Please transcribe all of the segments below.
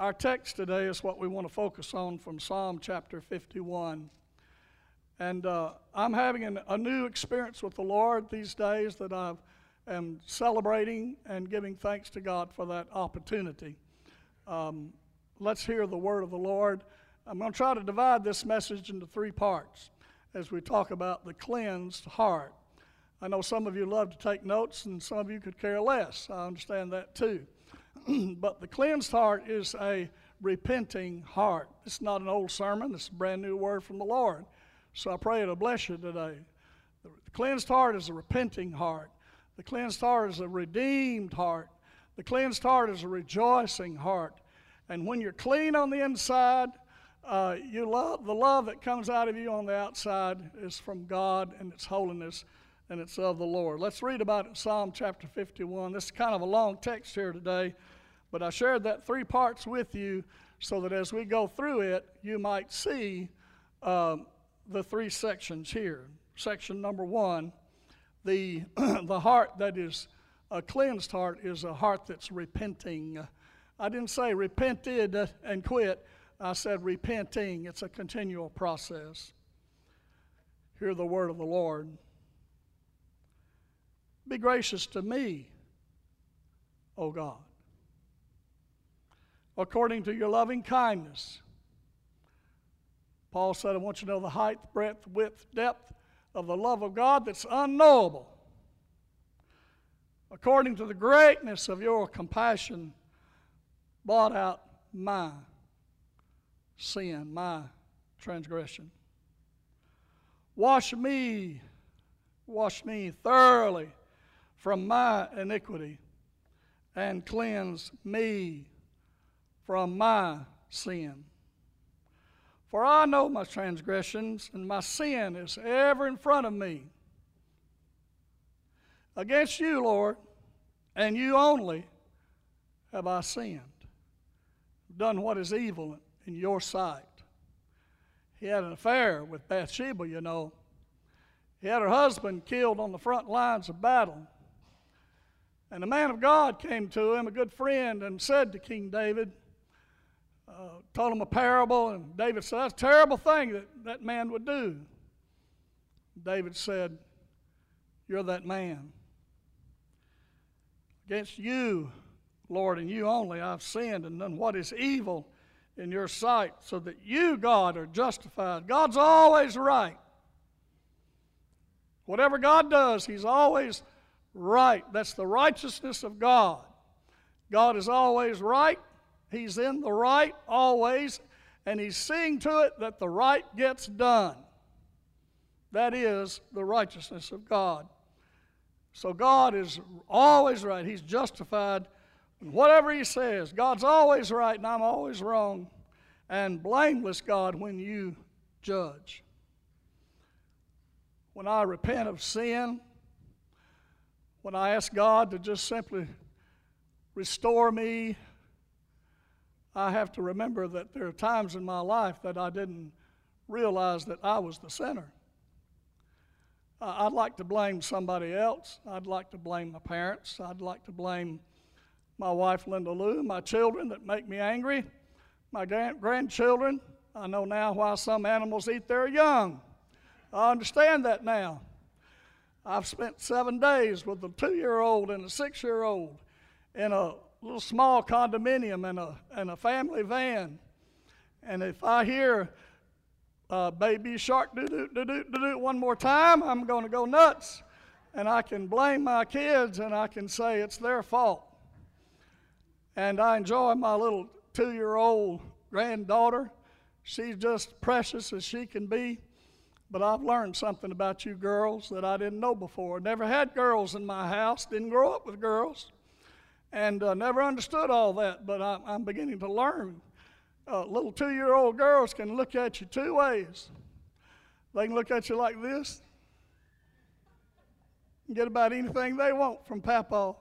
our text today is what we want to focus on from Psalm chapter 51. And uh, I'm having an, a new experience with the Lord these days that I am celebrating and giving thanks to God for that opportunity. Um, let's hear the word of the Lord. I'm going to try to divide this message into three parts as we talk about the cleansed heart. I know some of you love to take notes, and some of you could care less. I understand that too. but the cleansed heart is a repenting heart. It's not an old sermon, it's a brand new word from the Lord. So I pray it'll bless you today. The cleansed heart is a repenting heart. The cleansed heart is a redeemed heart. The cleansed heart is a rejoicing heart. And when you're clean on the inside, uh, you love the love that comes out of you on the outside is from God and its holiness and it's of the Lord. Let's read about it Psalm chapter 51. This is kind of a long text here today, but I shared that three parts with you so that as we go through it, you might see um, the three sections here. Section number one, the, the heart that is a cleansed heart is a heart that's repenting. I didn't say repented and quit. I said repenting. It's a continual process. Hear the word of the Lord. Be gracious to me, O God, according to your loving kindness. Paul said, I want you to know the height, breadth, width, depth of the love of God that's unknowable. According to the greatness of your compassion, blot out my sin, my transgression. Wash me, wash me thoroughly from my iniquity and cleanse me from my sin. For I know my transgressions, and my sin is ever in front of me. Against you, Lord, and you only, have I sinned, done what is evil in your sight. He had an affair with Bathsheba, you know. He had her husband killed on the front lines of battle. And a man of God came to him, a good friend, and said to King David, uh, told him a parable, and David said, That's a terrible thing that that man would do. David said, You're that man. Against you, Lord, and you only, I've sinned and done what is evil in your sight, so that you, God, are justified. God's always right. Whatever God does, He's always right. That's the righteousness of God. God is always right. He's in the right always, and He's seeing to it that the right gets done. That is the righteousness of God. So God is always right. He's justified. Whatever He says, God's always right, and I'm always wrong. And blameless God when you judge. When I repent of sin, when I ask God to just simply restore me, I have to remember that there are times in my life that I didn't realize that I was the sinner. I'd like to blame somebody else. I'd like to blame my parents. I'd like to blame my wife, Linda Lou, my children that make me angry, my grandchildren. I know now why some animals eat their young. I understand that now. I've spent seven days with a two year old and a six year old in a little small condominium and a, and a family van. And if I hear uh, baby shark do do do do do one more time, I'm going to go nuts. And I can blame my kids and I can say it's their fault. And I enjoy my little two year old granddaughter. She's just precious as she can be. But I've learned something about you girls that I didn't know before. Never had girls in my house, didn't grow up with girls, and uh, never understood all that. But I, am beginning to learn. Uh, little two year old girls can look at you two ways. They can look at you like this and get about anything they want from Papa.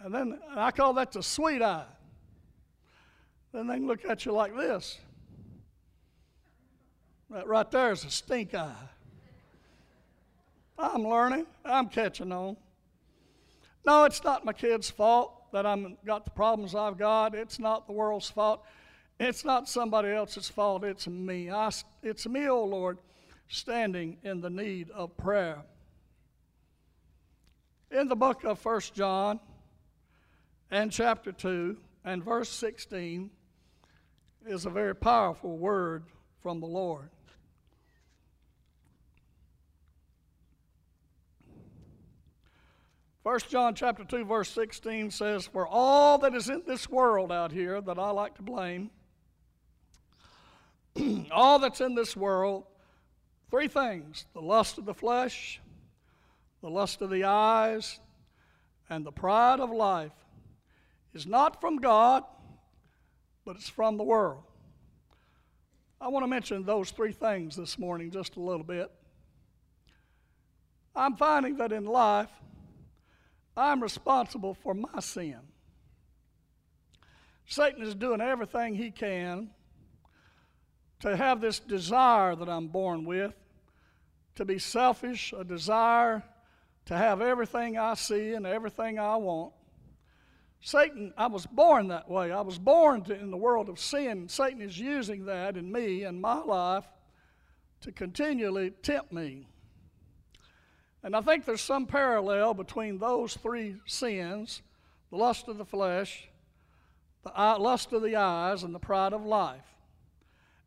And then and I call that the sweet eye. Then they can look at you like this that right there is a stink eye. I'm learning. I'm catching on. No, it's not my kid's fault. that I'm got the problems I've got. It's not the world's fault. It's not somebody else's fault. It's me. I, it's me, O oh Lord, standing in the need of prayer. In the book of First John and chapter 2 and verse 16 is a very powerful word from the Lord. First John chapter 2 verse 16 says, "For all that is in this world out here that I like to blame, all that's in this world, three things: the lust of the flesh, the lust of the eyes, and the pride of life is not from God, but it's from the world." I want to mention those three things this morning just a little bit. I'm finding that in life I'm responsible for my sin. Satan is doing everything he can to have this desire that I'm born with, to be selfish, a desire to have everything I see and everything I want. Satan, I was born that way. I was born to, in the world of sin. Satan is using that in me and my life to continually tempt me. And I think there's some parallel between those three sins the lust of the flesh, the lust of the eyes, and the pride of life.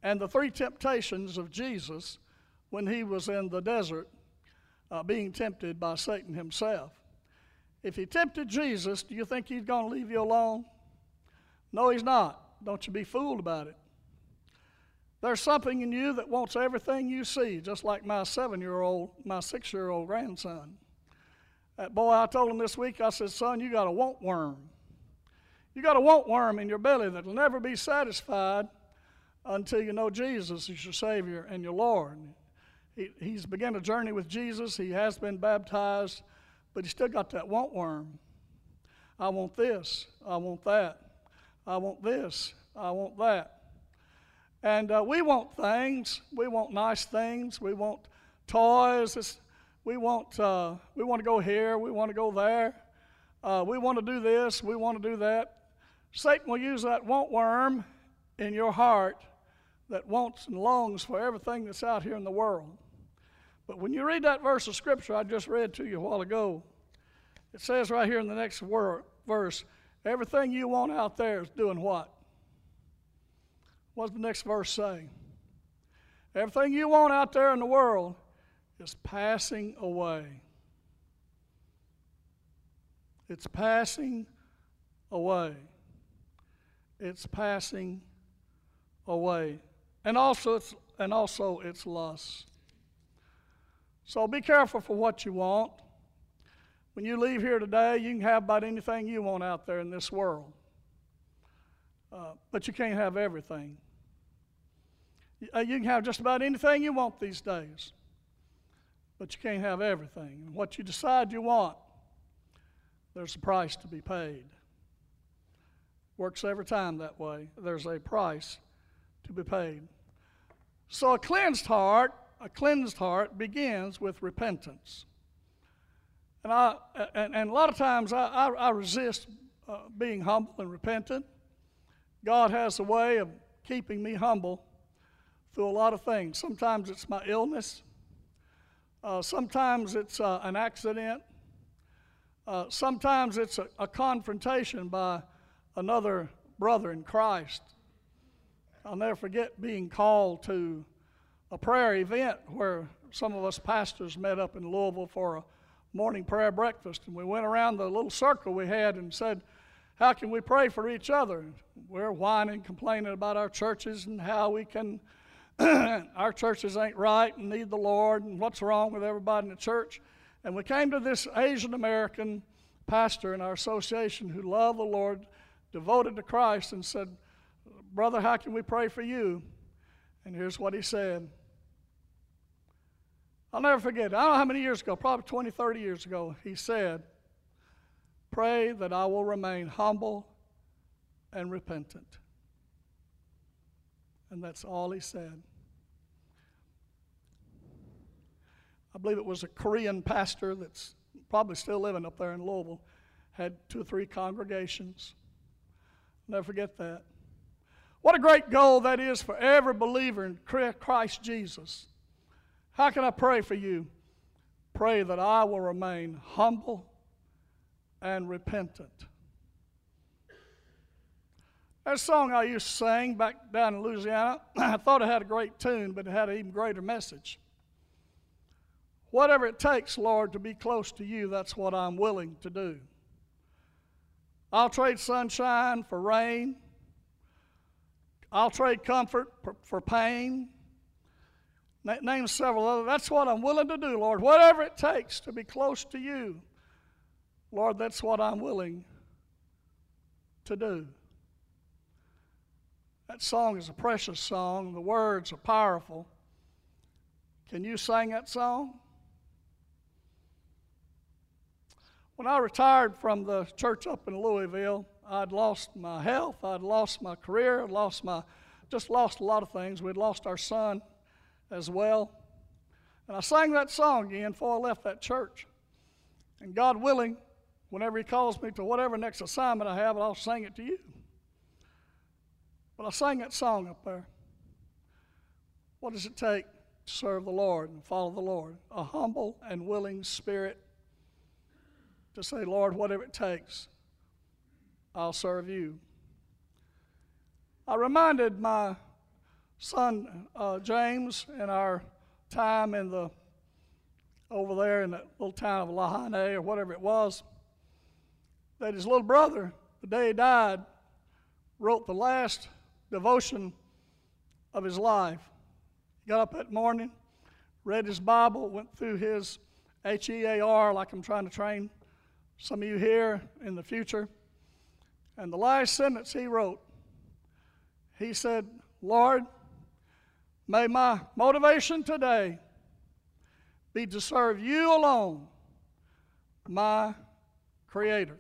And the three temptations of Jesus when he was in the desert uh, being tempted by Satan himself. If he tempted Jesus, do you think he's going to leave you alone? No, he's not. Don't you be fooled about it. There's something in you that wants everything you see, just like my seven year old, my six year old grandson. That boy, I told him this week, I said, Son, you got a want worm. You got a want worm in your belly that'll never be satisfied until you know Jesus is your Savior and your Lord. He, he's begun a journey with Jesus, he has been baptized, but he still got that want worm. I want this, I want that, I want this, I want that. And uh, we want things. We want nice things. We want toys. We want, uh, we want to go here. We want to go there. Uh, we want to do this. We want to do that. Satan will use that want worm in your heart that wants and longs for everything that's out here in the world. But when you read that verse of Scripture I just read to you a while ago, it says right here in the next word, verse, everything you want out there is doing what? What does the next verse say? Everything you want out there in the world is passing away. It's passing away. It's passing away. And also it's and also it's lust. So be careful for what you want. When you leave here today, you can have about anything you want out there in this world. Uh, but you can't have everything. Uh, you can have just about anything you want these days, but you can't have everything. And what you decide you want, there's a price to be paid. Works every time that way. There's a price to be paid. So a cleansed heart, a cleansed heart begins with repentance. And, I, and, and a lot of times I, I, I resist uh, being humble and repentant. God has a way of keeping me humble through a lot of things. Sometimes it's my illness, uh, sometimes it's uh, an accident, uh, sometimes it's a, a, confrontation by another brother in Christ. I'll never forget being called to a prayer event where some of us pastors met up in Louisville for a morning prayer breakfast, and we went around the little circle we had and said, How can we pray for each other? We're whining, complaining about our churches and how we can our churches ain't right and need the Lord and what's wrong with everybody in the church. And we came to this Asian American pastor in our association who loved the Lord, devoted to Christ, and said, Brother, how can we pray for you? And here's what he said. I'll never forget. I don't know how many years ago, probably 20, 30 years ago, he said, Pray that I will remain humble and repentant. And that's all he said. I believe it was a Korean pastor that's probably still living up there in Louisville, had two or three congregations. Never forget that. What a great goal that is for every believer in Christ Jesus. How can I pray for you? Pray that I will remain humble and repentant. That song I used to sing back down in Louisiana, I thought it had a great tune, but it had an even greater message. Whatever it takes, Lord, to be close to you, that's what I'm willing to do. I'll trade sunshine for rain. I'll trade comfort for pain. Name several other. That's what I'm willing to do, Lord. Whatever it takes to be close to you, Lord, that's what I'm willing to do. That song is a precious song. The words are powerful. Can you sing that song? When I retired from the church up in Louisville, I'd lost my health, I'd lost my career, I'd lost my, just lost a lot of things. We'd lost our son as well. And I sang that song again before I left that church. And God willing, whenever He calls me to whatever next assignment I have, I'll sing it to you. But I sang that song up there. What does it take to serve the Lord and follow the Lord? A humble and willing spirit to say, Lord, whatever it takes, I'll serve you. I reminded my son uh, James in our time in the over there in the little town of Lahaina or whatever it was that his little brother, the day he died, wrote the last devotion of his life. He got up that morning, read his Bible, went through his H E A R, like I'm trying to train some of you here in the future. And the last sentence he wrote, he said, Lord, may my motivation today be to serve you alone, my Creator.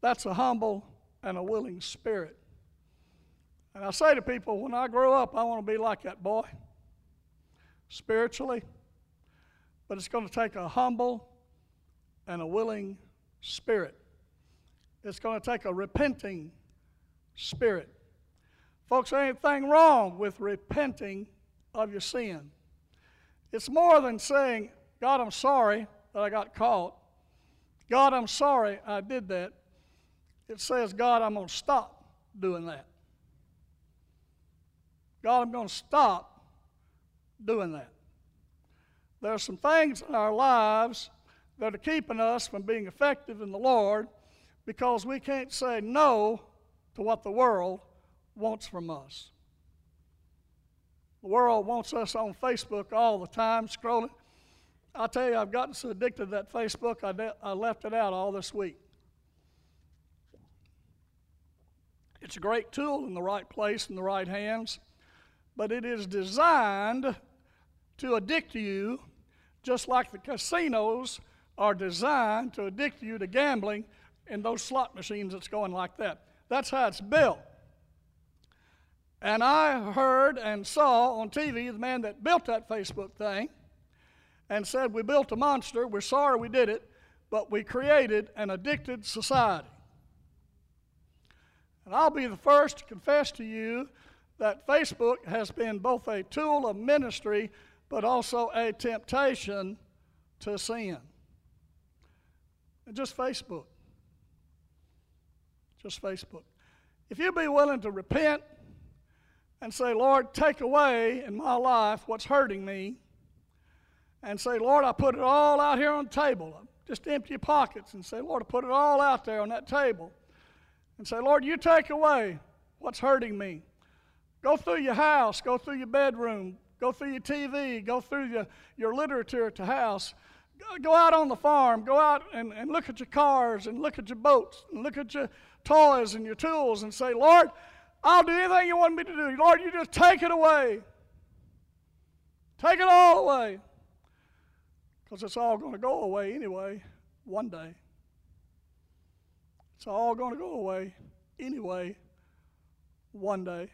That's a humble and a willing spirit. And I say to people, when I grow up, I want to be like that boy, spiritually. But it's going to take a humble and a willing spirit. It's going to take a repenting spirit. Folks, there ain't anything wrong with repenting of your sin. It's more than saying, God, I'm sorry that I got caught. God, I'm sorry I did that. It says, God, I'm going to stop doing that. God, I'm going to stop doing that. There are some things in our lives that are keeping us from being effective in the Lord because we can't say no to what the world wants from us. The world wants us on Facebook all the time, scrolling. I tell you, I've gotten so addicted to that Facebook, I, de- I left it out all this week. It's a great tool in the right place, in the right hands but it is designed to addict you, just like the casinos are designed to addict you to gambling in those slot machines that's going like that. That's how it's built. And I heard and saw on TV the man that built that Facebook thing and said, We built a monster. We're sorry we did it, but we created an addicted society. And I'll be the first to confess to you that Facebook has been both a tool of ministry but also a temptation to sin. And just Facebook. Just Facebook. If you be willing to repent and say, Lord, take away in my life what's hurting me, and say, Lord, I put it all out here on the table. Just empty your pockets and say, Lord, I put it all out there on that table. And say, Lord, you take away what's hurting me. Go through your house, go through your bedroom, go through your TV, go through your, your literature at the house. Go out on the farm, go out and, and look at your cars and look at your boats and look at your toys and your tools and say, Lord, I'll do anything you want me to do. Lord, you just take it away. Take it all away. Because it's all going to go away anyway, one day. It's all going to go away anyway, one day.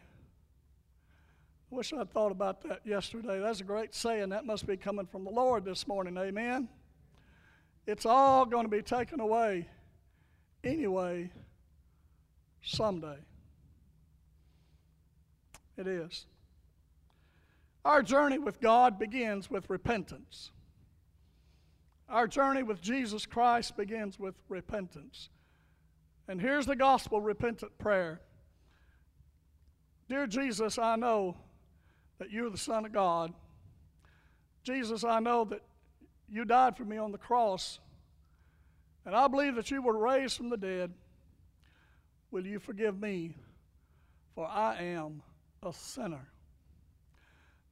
Wish I'd thought about that yesterday. That's a great saying. That must be coming from the Lord this morning. Amen. it's all going to be taken away anyway someday. It is. Our journey with God begins with repentance. Our journey with Jesus Christ begins with repentance. And here's the gospel repentant prayer Dear Jesus, I know that you're the Son of God. Jesus, I know that you died for me on the cross. And I believe that you were raised from the dead. Will you forgive me? For I am a sinner.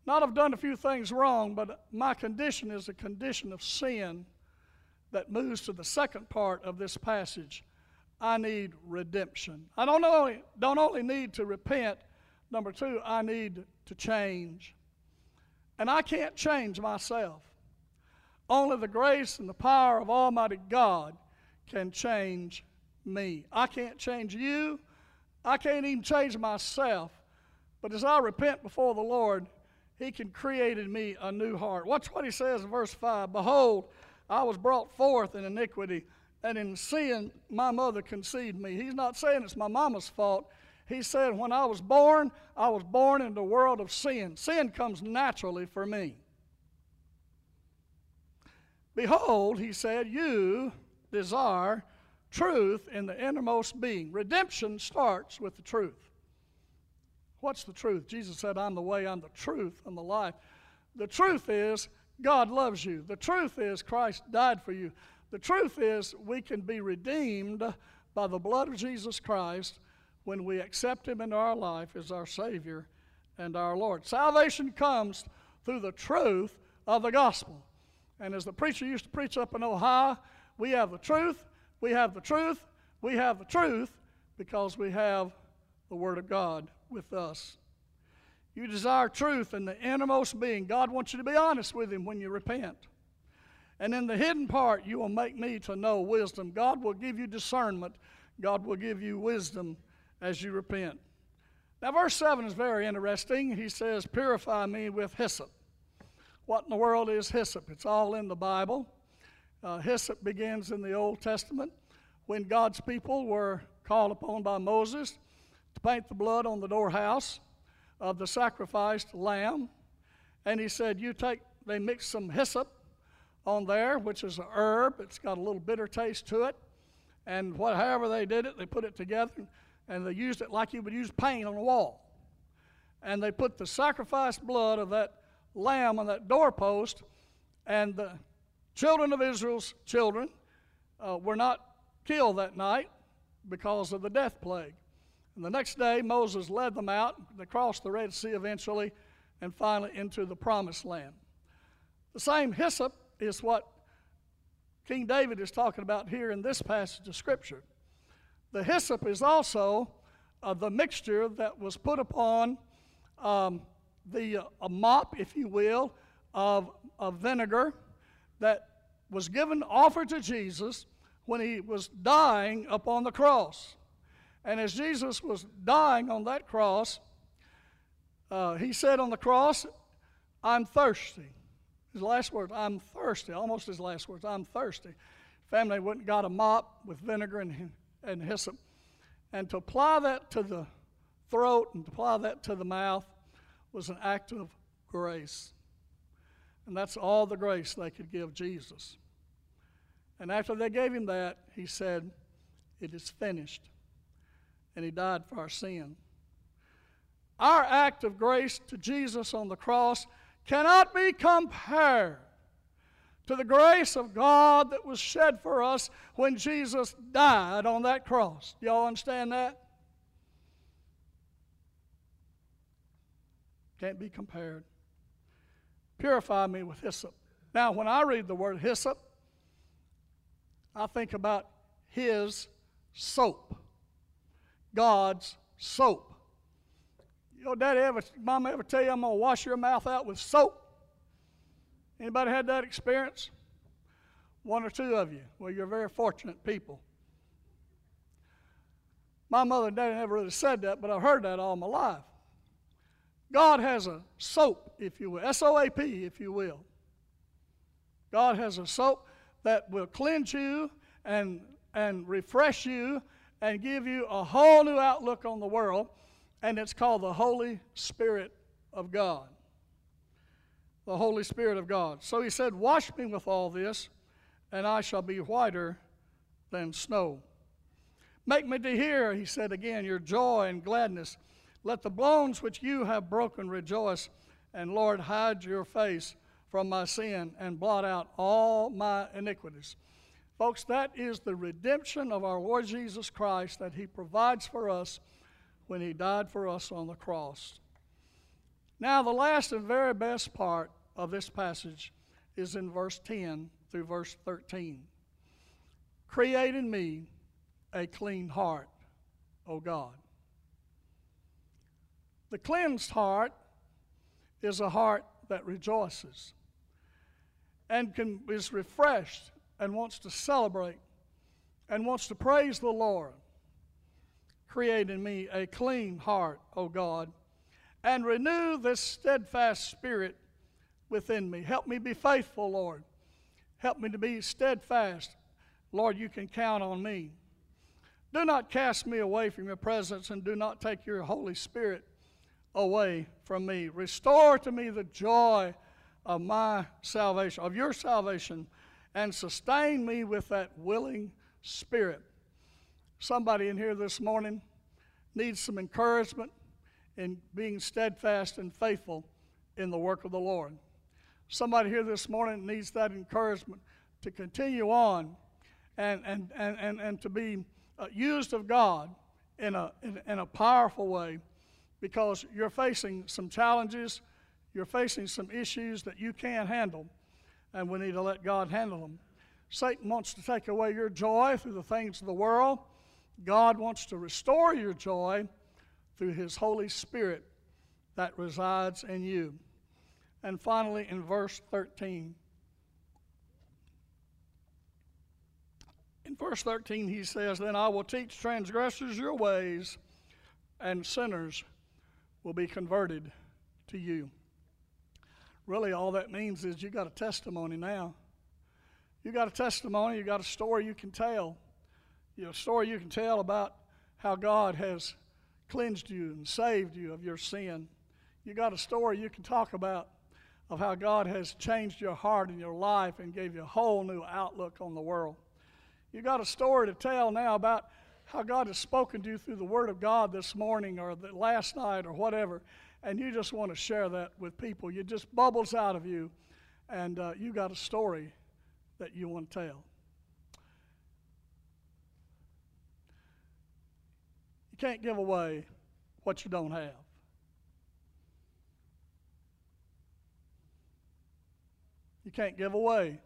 Not I've done a few things wrong, but my condition is a condition of sin that moves to the second part of this passage. I need redemption. I don't only, don't only need to repent, number two, I need to change. And I can't change myself. Only the grace and the power of Almighty God can change me. I can't change you. I can't even change myself. But as I repent before the Lord, He can create in me a new heart. Watch what He says in verse 5 Behold, I was brought forth in iniquity, and in sin my mother conceived me. He's not saying it's my mama's fault. He said, When I was born, I was born into a world of sin. Sin comes naturally for me. Behold, he said, you desire truth in the innermost being. Redemption starts with the truth. What's the truth? Jesus said, I'm the way, I'm the truth, I'm the life. The truth is, God loves you. The truth is, Christ died for you. The truth is, we can be redeemed by the blood of Jesus Christ when we accept Him into our life as our Savior and our Lord. Salvation comes through the truth of the gospel. And as the preacher used to preach up in Ohio, we have the truth, we have the truth, we have the truth because we have the Word of God with us. You desire truth in the innermost being. God wants you to be honest with Him when you repent. And in the hidden part, you will make me to know wisdom. God will give you discernment. God will give you wisdom as you repent. Now, verse 7 is very interesting. He says, Purify me with hyssop. What in the world is hyssop? It's all in the Bible. Uh, hyssop begins in the Old Testament when God's people were called upon by Moses to paint the blood on the doorhouse of the sacrificed lamb. And he said, You take, they mixed some hyssop on there, which is a herb. It's got a little bitter taste to it. And whatever they did it, they put it together and they used it like you would use paint on a wall. And they put the sacrificed blood of that lamb on that doorpost, and the children of Israel's children uh, were not killed that night because of the death plague. And the next day, Moses led them out. They crossed the Red Sea eventually, and finally into the promised land. The same hyssop is what King David is talking about here in this passage of Scripture. The hyssop is also uh, the mixture that was put upon um, the uh, a mop, if you will, of, of vinegar that was given, offered to Jesus when he was dying upon the cross. And as Jesus was dying on that cross, uh, he said on the cross, I'm thirsty. His last words, I'm thirsty. Almost his last words, I'm thirsty. Family went and got a mop with vinegar and, and hyssop. And to apply that to the throat and to apply that to the mouth was an act of grace. And that's all the grace they could give Jesus. And after they gave him that, he said, It is finished. And he died for our sin. Our act of grace to Jesus on the cross cannot be compared to the grace of God that was shed for us when Jesus died on that cross. Y'all understand that? Can't be compared. Purify me with hyssop. Now, when I read the word hyssop, I think about His soap, God's soap. You know, Daddy ever, Mama ever tell you I'm gonna wash your mouth out with soap? Anybody had that experience? One or two of you. Well, you're very fortunate people. My mother and daddy never really said that, but I've heard that all my life. God has a soap, if you will, S O A P, if you will. God has a soap, that will cleanse you and, and refresh you and give you a whole new outlook on the world, and it's called the Holy Spirit of God. The Holy Spirit of God. So he said, Wash me with all this, and I shall be whiter than snow. Make me to hear, he said again, your joy and gladness. Let the bones which you have broken rejoice, and Lord, hide your face from my sin and blot out all my iniquities. Folks, that is the redemption of our Lord Jesus Christ that He provides for us when He died for us on the cross. Now, the last and very best part of this passage is in verse 10 through verse 13. Create in me a clean heart, O God. The cleansed heart is a heart that rejoices and can, is refreshed and wants to celebrate and wants to praise the Lord. Create in me a clean heart, O God, and renew this steadfast spirit within me. Help me be faithful, Lord. Help me to be steadfast. Lord, you can count on me. Do not cast me away from your presence, and do not take your Holy Spirit away from me. Restore to me the joy of my salvation, of your salvation, and sustain me with that willing spirit. Somebody in here this morning needs some encouragement in being steadfast and faithful in the work of the Lord. Somebody here this morning needs that encouragement to continue on and, and, and, and, and to be uh, used of God in a, in, in a powerful way because you're facing some challenges, you're facing some issues that you can't handle, and we need to let God handle them. Satan wants to take away your joy through the things of the world. God wants to restore your joy through His Holy Spirit that resides in you. And finally, in verse 13, in verse 13, he says, Then I will teach transgressors your ways, and sinners will be converted to you. Really, all that means is you got a testimony now. You got a testimony, you got a story you can tell. You know, a story you can tell about how God has cleansed you and saved you of your sin. You got a story you can talk about of how God has changed your heart and your life and gave you a whole new outlook on the world. You got a story to tell now about how God has spoken to you through the Word of God this morning or the last night or whatever, and you just want to share that with people. It just bubbles out of you, and uh, you got a story that you want to tell. You can't give away what you don't have. You can't give away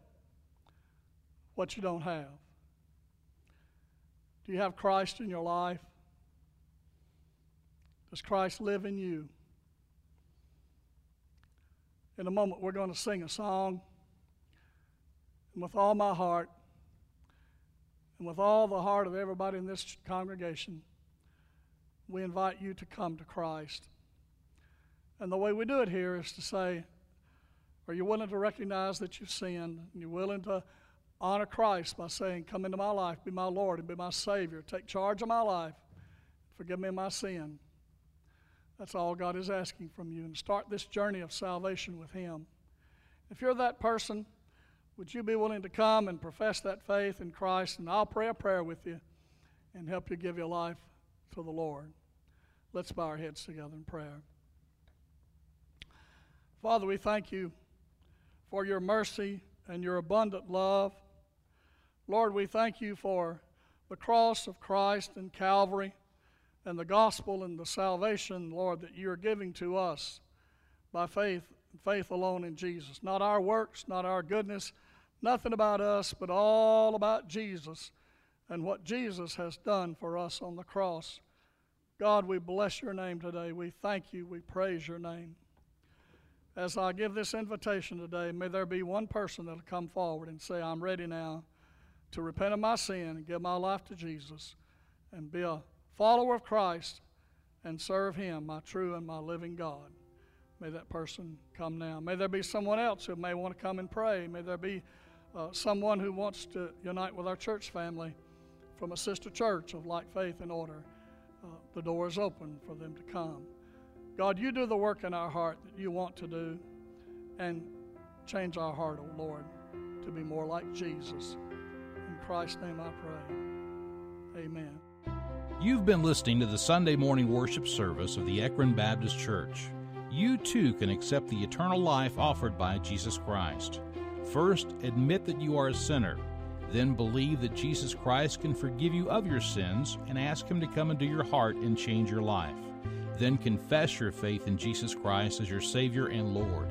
what you don't have. Do you have Christ in your life? Does Christ live in you? In a moment, we're going to sing a song. And with all my heart, and with all the heart of everybody in this congregation, we invite you to come to Christ. And the way we do it here is to say, Are you willing to recognize that you've sinned? And you're willing to honor Christ by saying, Come into my life, be my Lord, and be my Savior. Take charge of my life. Forgive me my sin. That's all God is asking from you. And start this journey of salvation with Him. If you're that person, would you be willing to come and profess that faith in Christ? And I'll pray a prayer with you and help you give your life to the Lord. Let's bow our heads together in prayer. Father, we thank you for your mercy and your abundant love. Lord, we thank you for the cross of Christ and Calvary and the gospel and the salvation, Lord, that you are giving to us by faith, faith alone in Jesus. Not our works, not our goodness, nothing about us, but all about Jesus and what Jesus has done for us on the cross. God, we bless your name today. We thank you. We praise your name. As I give this invitation today, may there be one person that'll come forward and say, I'm ready now to repent of my sin and give my life to Jesus and be a follower of Christ and serve Him, my true and my living God. May that person come now. May there be someone else who may want to come and pray. May there be uh, someone who wants to unite with our church family from a sister church of like faith and order, uh, the door is open for them to come. God, you do the work in our heart that you want to do and change our heart, O oh Lord, to be more like Jesus. In Christ's name I pray. Amen. You've been listening to the Sunday morning worship service of the Ekron Baptist Church. You too can accept the eternal life offered by Jesus Christ. First, admit that you are a sinner. Then believe that Jesus Christ can forgive you of your sins and ask Him to come into your heart and change your life. Then confess your faith in Jesus Christ as your Savior and Lord.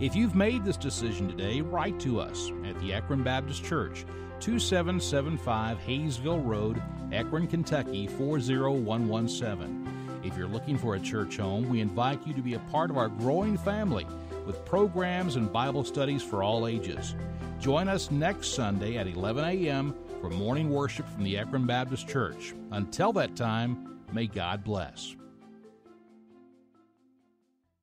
If you've made this decision today, write to us at the Ekron Baptist Church, 2775 Hayesville Road, Ekron, Kentucky 40117. If you're looking for a church home, we invite you to be a part of our growing family with programs and Bible studies for all ages. Join us next Sunday at 11 a.m. for morning worship from the Ekron Baptist Church. Until that time, may God bless.